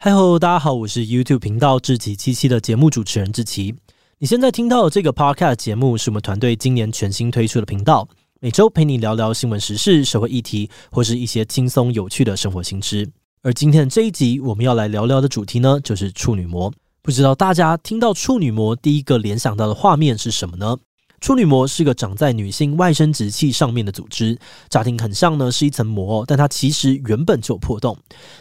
嗨喽，大家好，我是 YouTube 频道志奇七七的节目主持人志奇。你现在听到的这个 Podcast 节目是我们团队今年全新推出的频道，每周陪你聊聊新闻时事、社会议题，或是一些轻松有趣的生活新知。而今天的这一集我们要来聊聊的主题呢，就是处女膜。不知道大家听到处女膜第一个联想到的画面是什么呢？处女膜是个长在女性外生殖器上面的组织，乍听很像呢是一层膜，但它其实原本就有破洞。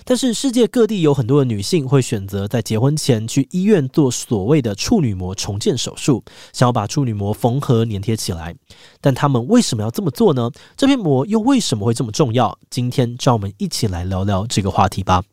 但是世界各地有很多的女性会选择在结婚前去医院做所谓的处女膜重建手术，想要把处女膜缝合粘贴起来。但她们为什么要这么做呢？这片膜又为什么会这么重要？今天就让我们一起来聊聊这个话题吧。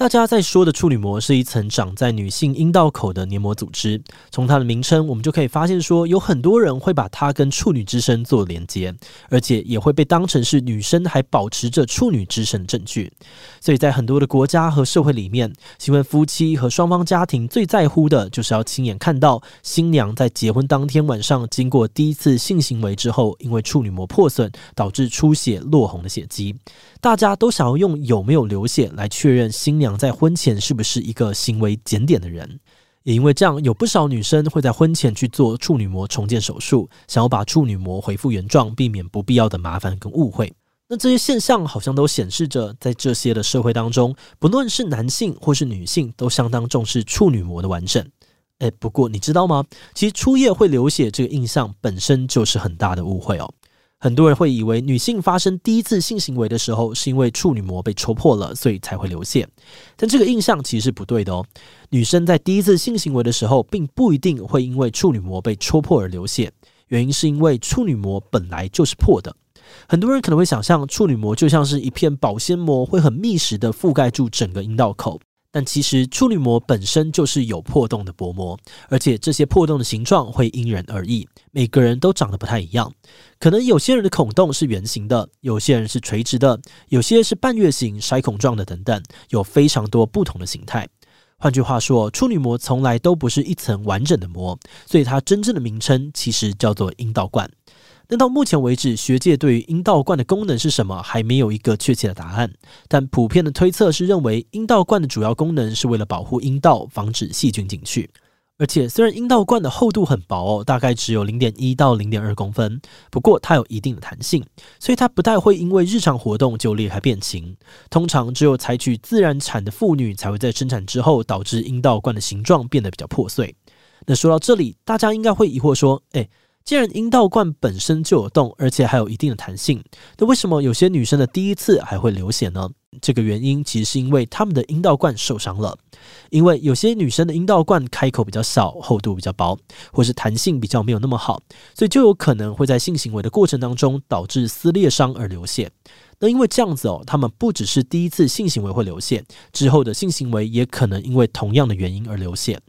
大家在说的处女膜是一层长在女性阴道口的黏膜组织。从它的名称，我们就可以发现说，有很多人会把它跟处女之身做连接，而且也会被当成是女生还保持着处女之身的证据。所以在很多的国家和社会里面，新婚夫妻和双方家庭最在乎的就是要亲眼看到新娘在结婚当天晚上经过第一次性行为之后，因为处女膜破损导致出血落红的血迹。大家都想要用有没有流血来确认新娘在婚前是不是一个行为检点的人，也因为这样，有不少女生会在婚前去做处女膜重建手术，想要把处女膜恢复原状，避免不必要的麻烦跟误会。那这些现象好像都显示着，在这些的社会当中，不论是男性或是女性，都相当重视处女膜的完整。诶，不过你知道吗？其实初夜会流血这个印象本身就是很大的误会哦。很多人会以为女性发生第一次性行为的时候，是因为处女膜被戳破了，所以才会流血。但这个印象其实是不对的哦。女生在第一次性行为的时候，并不一定会因为处女膜被戳破而流血，原因是因为处女膜本来就是破的。很多人可能会想象处女膜就像是一片保鲜膜，会很密实的覆盖住整个阴道口。但其实处女膜本身就是有破洞的薄膜，而且这些破洞的形状会因人而异，每个人都长得不太一样。可能有些人的孔洞是圆形的，有些人是垂直的，有些是半月形、筛孔状的等等，有非常多不同的形态。换句话说，处女膜从来都不是一层完整的膜，所以它真正的名称其实叫做阴道管。但到目前为止，学界对于阴道冠的功能是什么还没有一个确切的答案。但普遍的推测是认为，阴道冠的主要功能是为了保护阴道，防止细菌进去。而且，虽然阴道冠的厚度很薄哦，大概只有零点一到零点二公分，不过它有一定的弹性，所以它不太会因为日常活动就裂开变形。通常只有采取自然产的妇女才会在生产之后导致阴道冠的形状变得比较破碎。那说到这里，大家应该会疑惑说：“诶。既然阴道冠本身就有洞，而且还有一定的弹性，那为什么有些女生的第一次还会流血呢？这个原因其实是因为她们的阴道冠受伤了。因为有些女生的阴道冠开口比较小，厚度比较薄，或是弹性比较没有那么好，所以就有可能会在性行为的过程当中导致撕裂伤而流血。那因为这样子哦，她们不只是第一次性行为会流血，之后的性行为也可能因为同样的原因而流血。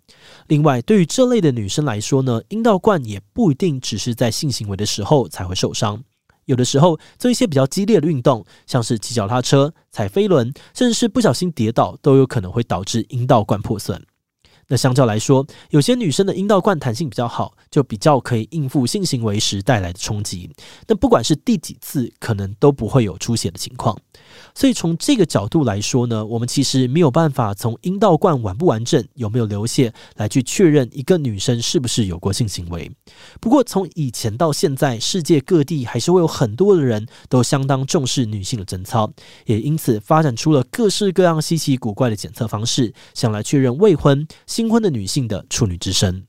另外，对于这类的女生来说呢，阴道冠也不一定只是在性行为的时候才会受伤，有的时候做一些比较激烈的运动，像是骑脚踏车、踩飞轮，甚至是不小心跌倒，都有可能会导致阴道管破损。那相较来说，有些女生的阴道罐弹性比较好，就比较可以应付性行为时带来的冲击。那不管是第几次，可能都不会有出血的情况。所以从这个角度来说呢，我们其实没有办法从阴道罐完不完整、有没有流血来去确认一个女生是不是有过性行为。不过从以前到现在，世界各地还是会有很多的人都相当重视女性的贞操，也因此发展出了各式各样稀奇古怪的检测方式，想来确认未婚、新婚的女性的处女之身。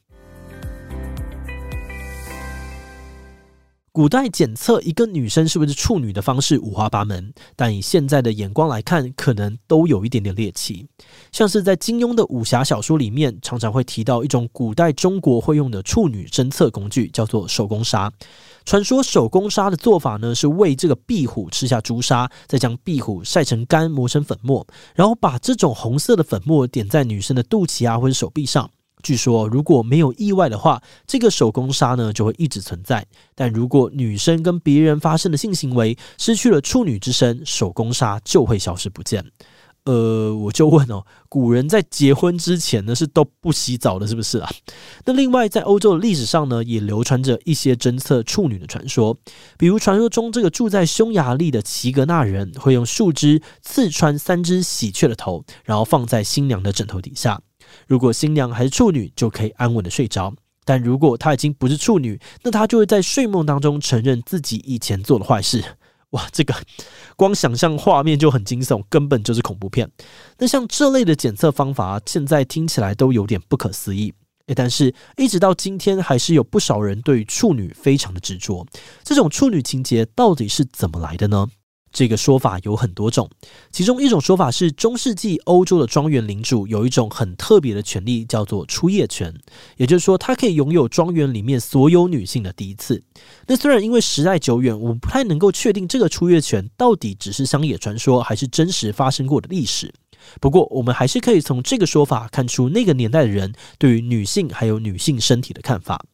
古代检测一个女生是不是处女的方式五花八门，但以现在的眼光来看，可能都有一点点猎奇。像是在金庸的武侠小说里面，常常会提到一种古代中国会用的处女侦测工具，叫做手工纱。传说手工纱的做法呢，是喂这个壁虎吃下朱砂，再将壁虎晒成干，磨成粉末，然后把这种红色的粉末点在女生的肚脐啊或者手臂上。据说如果没有意外的话，这个手工纱呢就会一直存在。但如果女生跟别人发生了性行为，失去了处女之身，手工纱就会消失不见。呃，我就问哦，古人在结婚之前呢是都不洗澡的，是不是啊？那另外，在欧洲的历史上呢，也流传着一些侦测处女的传说，比如传说中这个住在匈牙利的齐格纳人会用树枝刺穿三只喜鹊的头，然后放在新娘的枕头底下。如果新娘还是处女，就可以安稳的睡着；但如果她已经不是处女，那她就会在睡梦当中承认自己以前做的坏事。哇，这个光想象画面就很惊悚，根本就是恐怖片。那像这类的检测方法，现在听起来都有点不可思议。诶，但是一直到今天，还是有不少人对处女非常的执着。这种处女情结到底是怎么来的呢？这个说法有很多种，其中一种说法是中世纪欧洲的庄园领主有一种很特别的权利，叫做初夜权，也就是说，他可以拥有庄园里面所有女性的第一次。那虽然因为时代久远，我们不太能够确定这个初夜权到底只是乡野传说，还是真实发生过的历史。不过，我们还是可以从这个说法看出那个年代的人对于女性还有女性身体的看法。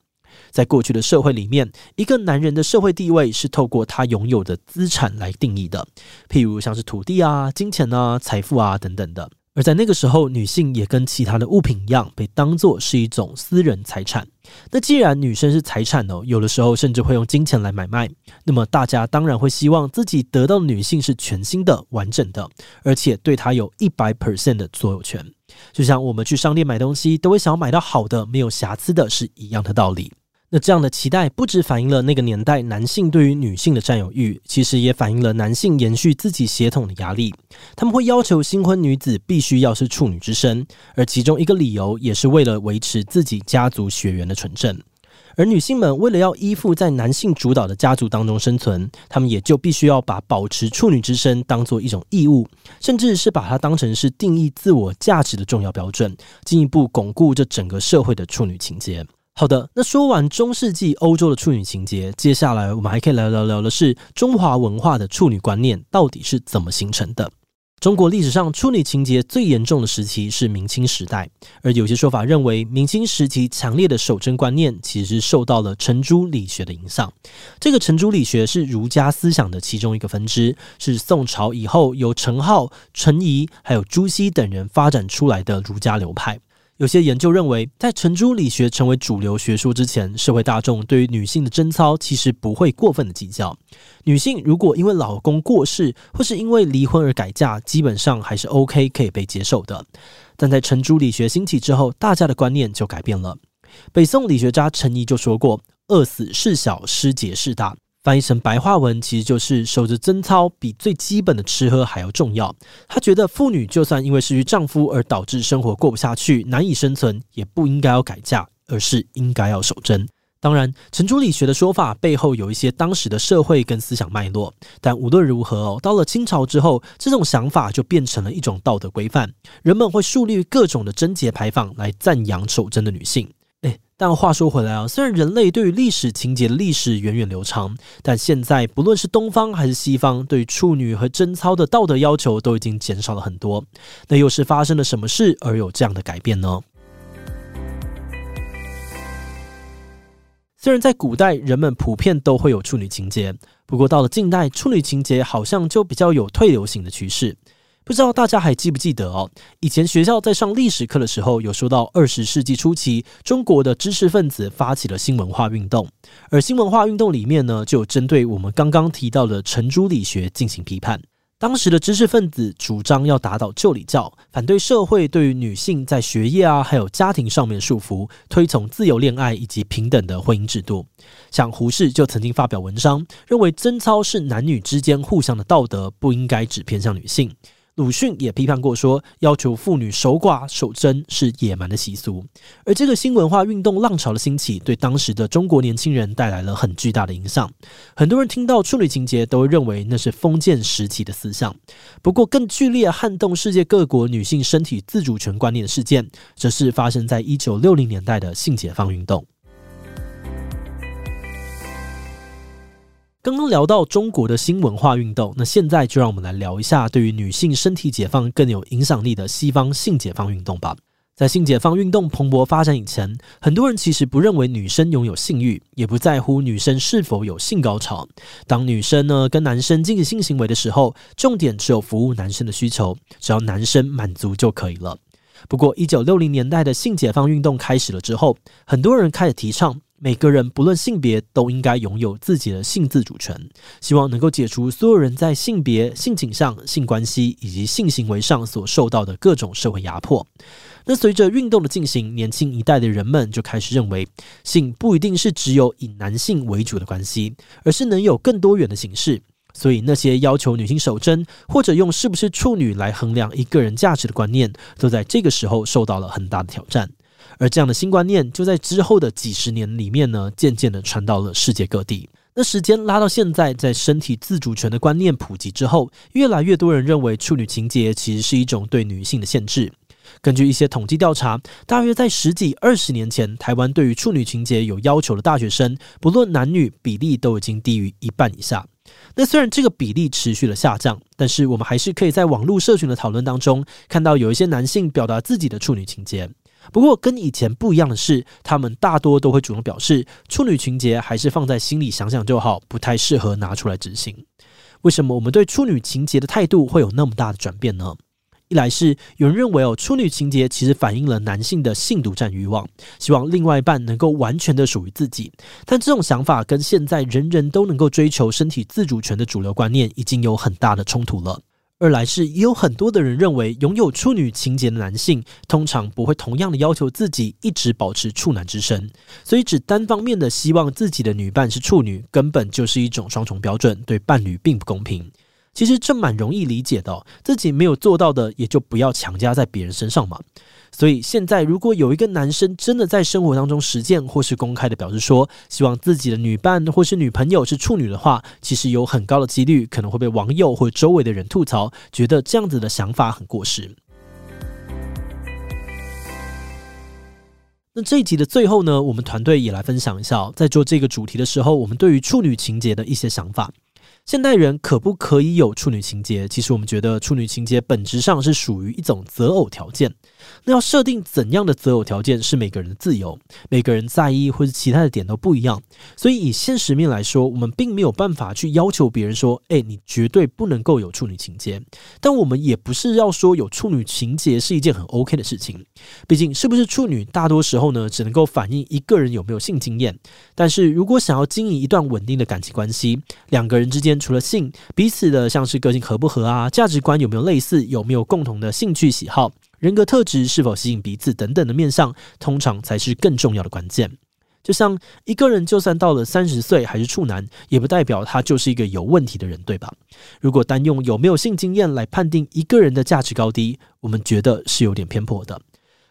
在过去的社会里面，一个男人的社会地位是透过他拥有的资产来定义的，譬如像是土地啊、金钱啊、财富啊等等的。而在那个时候，女性也跟其他的物品一样，被当作是一种私人财产。那既然女生是财产哦，有的时候甚至会用金钱来买卖，那么大家当然会希望自己得到的女性是全新的、完整的，而且对她有一百 percent 的所有权。就像我们去商店买东西，都会想要买到好的、没有瑕疵的，是一样的道理。那这样的期待不只反映了那个年代男性对于女性的占有欲，其实也反映了男性延续自己血统的压力。他们会要求新婚女子必须要是处女之身，而其中一个理由也是为了维持自己家族血缘的纯正。而女性们为了要依附在男性主导的家族当中生存，她们也就必须要把保持处女之身当做一种义务，甚至是把它当成是定义自我价值的重要标准，进一步巩固这整个社会的处女情结。好的，那说完中世纪欧洲的处女情结，接下来我们还可以来聊聊的是中华文化的处女观念到底是怎么形成的。中国历史上处女情结最严重的时期是明清时代，而有些说法认为，明清时期强烈的守贞观念其实受到了程朱理学的影响。这个程朱理学是儒家思想的其中一个分支，是宋朝以后由程颢、程颐还有朱熹等人发展出来的儒家流派。有些研究认为，在程朱理学成为主流学说之前，社会大众对于女性的贞操其实不会过分的计较。女性如果因为老公过世或是因为离婚而改嫁，基本上还是 OK 可以被接受的。但在程朱理学兴起之后，大家的观念就改变了。北宋理学家程颐就说过：“饿死事小，失节事大。”翻译成白话文，其实就是守着贞操比最基本的吃喝还要重要。他觉得妇女就算因为失去丈夫而导致生活过不下去、难以生存，也不应该要改嫁，而是应该要守贞。当然，程朱理学的说法背后有一些当时的社会跟思想脉络。但无论如何哦，到了清朝之后，这种想法就变成了一种道德规范，人们会树立各种的贞节牌坊来赞扬守贞的女性。但话说回来啊，虽然人类对于历史情节的历史源远流长，但现在不论是东方还是西方，对处女和贞操的道德要求都已经减少了很多。那又是发生了什么事而有这样的改变呢？虽然在古代人们普遍都会有处女情节，不过到了近代，处女情节好像就比较有退流行的趋势。不知道大家还记不记得哦？以前学校在上历史课的时候，有说到二十世纪初期，中国的知识分子发起了新文化运动，而新文化运动里面呢，就针对我们刚刚提到的程朱理学进行批判。当时的知识分子主张要打倒旧礼教，反对社会对于女性在学业啊，还有家庭上面束缚，推崇自由恋爱以及平等的婚姻制度。像胡适就曾经发表文章，认为贞操是男女之间互相的道德，不应该只偏向女性。鲁迅也批判过说，要求妇女守寡守贞是野蛮的习俗。而这个新文化运动浪潮的兴起，对当时的中国年轻人带来了很巨大的影响。很多人听到处女情结，都认为那是封建时期的思想。不过，更剧烈撼动世界各国女性身体自主权观念的事件，则是发生在一九六零年代的性解放运动。刚刚聊到中国的新文化运动，那现在就让我们来聊一下对于女性身体解放更有影响力的西方性解放运动吧。在性解放运动蓬勃发展以前，很多人其实不认为女生拥有性欲，也不在乎女生是否有性高潮。当女生呢跟男生进行性行为的时候，重点只有服务男生的需求，只要男生满足就可以了。不过，一九六零年代的性解放运动开始了之后，很多人开始提倡每个人不论性别都应该拥有自己的性自主权，希望能够解除所有人在性别、性倾向、性关系以及性行为上所受到的各种社会压迫。那随着运动的进行，年轻一代的人们就开始认为，性不一定是只有以男性为主的关系，而是能有更多元的形式。所以，那些要求女性守贞或者用是不是处女来衡量一个人价值的观念，都在这个时候受到了很大的挑战。而这样的新观念，就在之后的几十年里面呢，渐渐的传到了世界各地。那时间拉到现在，在身体自主权的观念普及之后，越来越多人认为处女情结其实是一种对女性的限制。根据一些统计调查，大约在十几二十年前，台湾对于处女情结有要求的大学生，不论男女比例都已经低于一半以下。那虽然这个比例持续的下降，但是我们还是可以在网络社群的讨论当中，看到有一些男性表达自己的处女情结。不过跟以前不一样的是，他们大多都会主动表示，处女情结还是放在心里想想就好，不太适合拿出来执行。为什么我们对处女情结的态度会有那么大的转变呢？一来是有人认为哦，处女情结其实反映了男性的性独占欲望，希望另外一半能够完全的属于自己。但这种想法跟现在人人都能够追求身体自主权的主流观念已经有很大的冲突了。二来是也有很多的人认为，拥有处女情结的男性通常不会同样的要求自己一直保持处男之身，所以只单方面的希望自己的女伴是处女，根本就是一种双重标准，对伴侣并不公平。其实这蛮容易理解的，自己没有做到的，也就不要强加在别人身上嘛。所以现在，如果有一个男生真的在生活当中实践，或是公开的表示说，希望自己的女伴或是女朋友是处女的话，其实有很高的几率可能会被网友或周围的人吐槽，觉得这样子的想法很过时。那这一集的最后呢，我们团队也来分享一下，在做这个主题的时候，我们对于处女情节的一些想法。现代人可不可以有处女情结？其实我们觉得处女情结本质上是属于一种择偶条件。那要设定怎样的择偶条件是每个人的自由，每个人在意或者其他的点都不一样。所以以现实面来说，我们并没有办法去要求别人说：“诶，你绝对不能够有处女情结。”但我们也不是要说有处女情结是一件很 OK 的事情。毕竟是不是处女，大多时候呢，只能够反映一个人有没有性经验。但是如果想要经营一段稳定的感情关系，两个人之间。除了性，彼此的像是个性合不合啊，价值观有没有类似，有没有共同的兴趣喜好，人格特质是否吸引彼此等等的面相，通常才是更重要的关键。就像一个人，就算到了三十岁还是处男，也不代表他就是一个有问题的人，对吧？如果单用有没有性经验来判定一个人的价值高低，我们觉得是有点偏颇的。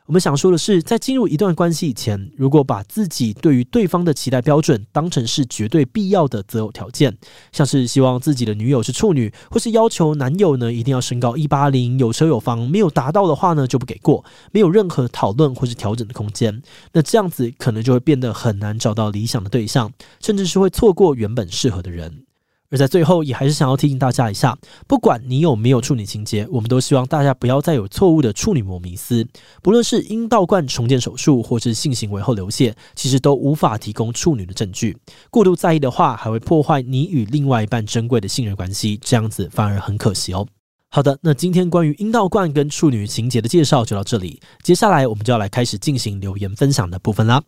我们想说的是，在进入一段关系以前，如果把自己对于对方的期待标准当成是绝对必要的择偶条件，像是希望自己的女友是处女，或是要求男友呢一定要身高一八零、有车有房，没有达到的话呢就不给过，没有任何讨论或是调整的空间，那这样子可能就会变得很难找到理想的对象，甚至是会错过原本适合的人。而在最后，也还是想要提醒大家一下，不管你有没有处女情结，我们都希望大家不要再有错误的处女膜迷思。不论是阴道冠重建手术，或是性行为后流血，其实都无法提供处女的证据。过度在意的话，还会破坏你与另外一半珍贵的信任关系，这样子反而很可惜哦。好的，那今天关于阴道冠跟处女情结的介绍就到这里，接下来我们就要来开始进行留言分享的部分啦。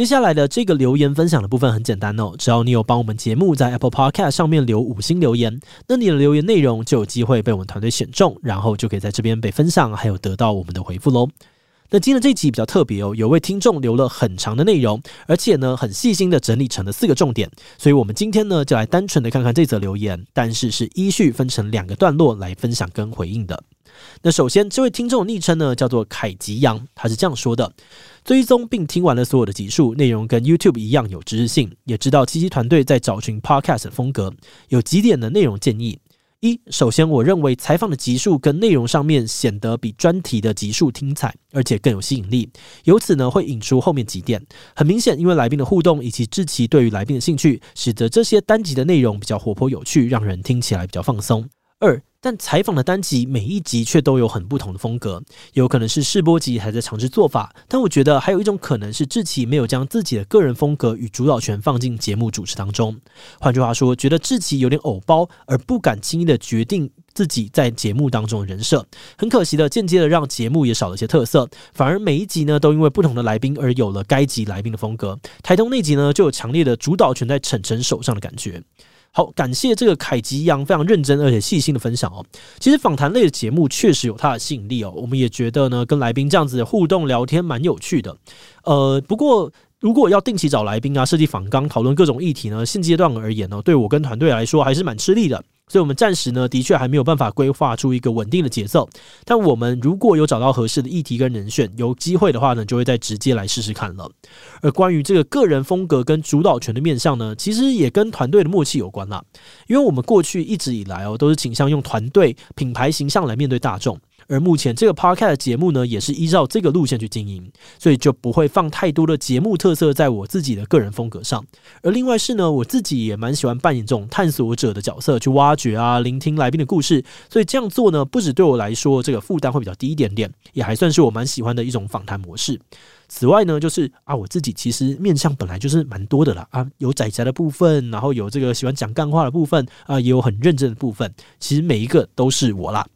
接下来的这个留言分享的部分很简单哦，只要你有帮我们节目在 Apple Podcast 上面留五星留言，那你的留言内容就有机会被我们团队选中，然后就可以在这边被分享，还有得到我们的回复喽。那今天的这集比较特别哦，有位听众留了很长的内容，而且呢很细心的整理成了四个重点，所以我们今天呢就来单纯的看看这则留言，但是是依序分成两个段落来分享跟回应的。那首先，这位听众的昵称呢叫做凯吉阳，他是这样说的：追踪并听完了所有的集数，内容跟 YouTube 一样有知识性，也知道七七团队在找寻 Podcast 的风格，有几点的内容建议：一，首先我认为采访的集数跟内容上面显得比专题的集数精彩，而且更有吸引力。由此呢，会引出后面几点。很明显，因为来宾的互动以及志奇对于来宾的兴趣，使得这些单集的内容比较活泼有趣，让人听起来比较放松。二，但采访的单集每一集却都有很不同的风格，有可能是试播集还在尝试做法，但我觉得还有一种可能是志奇没有将自己的个人风格与主导权放进节目主持当中。换句话说，觉得志奇有点偶包，而不敢轻易的决定自己在节目当中的人设。很可惜的，间接的让节目也少了些特色，反而每一集呢都因为不同的来宾而有了该集来宾的风格。台东那集呢就有强烈的主导权在晨晨手上的感觉。好，感谢这个凯吉洋非常认真而且细心的分享哦。其实访谈类的节目确实有它的吸引力哦，我们也觉得呢，跟来宾这样子的互动聊天蛮有趣的。呃，不过如果要定期找来宾啊，设计访纲讨论各种议题呢，现阶段而言呢，对我跟团队来说还是蛮吃力的。所以，我们暂时呢，的确还没有办法规划出一个稳定的节奏。但我们如果有找到合适的议题跟人选，有机会的话呢，就会再直接来试试看了。而关于这个个人风格跟主导权的面向呢，其实也跟团队的默契有关啦。因为我们过去一直以来哦，都是倾向用团队品牌形象来面对大众。而目前这个 Podcast 节目呢，也是依照这个路线去经营，所以就不会放太多的节目特色在我自己的个人风格上。而另外是呢，我自己也蛮喜欢扮演这种探索者的角色，去挖掘啊，聆听来宾的故事。所以这样做呢，不止对我来说这个负担会比较低一点点，也还算是我蛮喜欢的一种访谈模式。此外呢，就是啊，我自己其实面向本来就是蛮多的啦啊，有仔仔的部分，然后有这个喜欢讲干话的部分啊，也有很认真的部分，其实每一个都是我啦。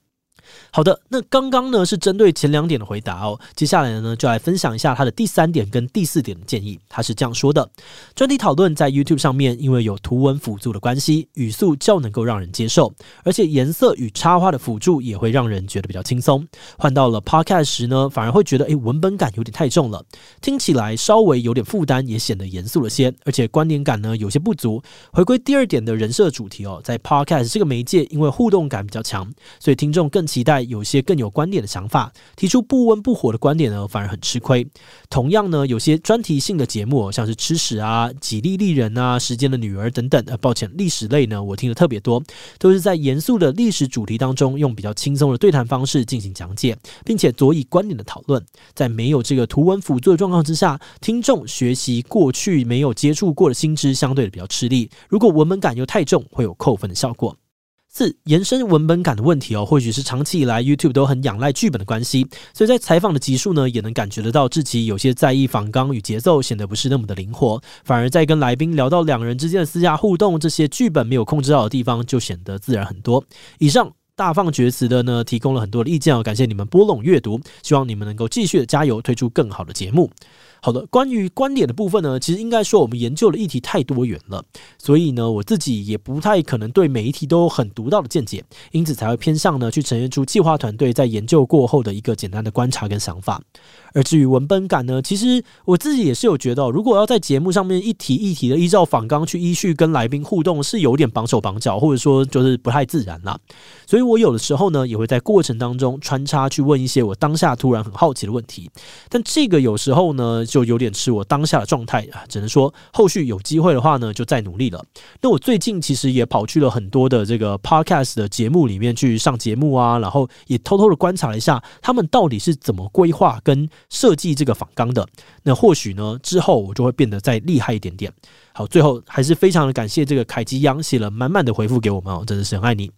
好的，那刚刚呢是针对前两点的回答哦，接下来呢就来分享一下他的第三点跟第四点的建议。他是这样说的：专题讨论在 YouTube 上面，因为有图文辅助的关系，语速较能够让人接受，而且颜色与插画的辅助也会让人觉得比较轻松。换到了 Podcast 时呢，反而会觉得诶，文本感有点太重了，听起来稍微有点负担，也显得严肃了些，而且观点感呢有些不足。回归第二点的人设主题哦，在 Podcast 这个媒介，因为互动感比较强，所以听众更期待有些更有观点的想法，提出不温不火的观点呢，反而很吃亏。同样呢，有些专题性的节目，像是吃史啊、几利利人啊、时间的女儿等等，呃，抱歉，历史类呢，我听得特别多，都是在严肃的历史主题当中，用比较轻松的对谈方式进行讲解，并且佐以观点的讨论。在没有这个图文辅助的状况之下，听众学习过去没有接触过的新知，相对的比较吃力。如果文本感又太重，会有扣分的效果。四、延伸文本感的问题哦，或许是长期以来 YouTube 都很仰赖剧本的关系，所以在采访的集数呢，也能感觉得到志祺有些在意访纲与节奏，显得不是那么的灵活，反而在跟来宾聊到两人之间的私下互动，这些剧本没有控制到的地方，就显得自然很多。以上大放厥词的呢，提供了很多的意见哦，感谢你们拨冗阅读，希望你们能够继续的加油，推出更好的节目。好的，关于观点的部分呢，其实应该说我们研究的议题太多元了，所以呢，我自己也不太可能对每一题都有很独到的见解，因此才会偏向呢去呈现出计划团队在研究过后的一个简单的观察跟想法。而至于文本感呢，其实我自己也是有觉得，如果要在节目上面一题一题的依照访纲去依序跟来宾互动，是有点绑手绑脚，或者说就是不太自然啦。所以我有的时候呢，也会在过程当中穿插去问一些我当下突然很好奇的问题，但这个有时候呢，就有点吃我当下的状态啊，只能说后续有机会的话呢，就再努力了。那我最近其实也跑去了很多的这个 podcast 的节目里面去上节目啊，然后也偷偷的观察了一下他们到底是怎么规划跟设计这个仿钢的，那或许呢，之后我就会变得再厉害一点点。好，最后还是非常的感谢这个凯吉央写了满满的回复给我们哦，真的是很爱你。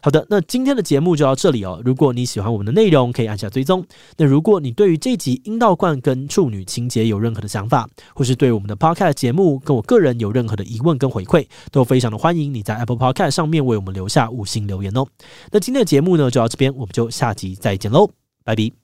好的，那今天的节目就到这里哦。如果你喜欢我们的内容，可以按下追踪。那如果你对于这集阴道冠跟处女情节有任何的想法，或是对我们的 Podcast 节目跟我个人有任何的疑问跟回馈，都非常的欢迎你在 Apple Podcast 上面为我们留下五星留言哦。那今天的节目呢，就到这边，我们就下集再见喽，拜拜。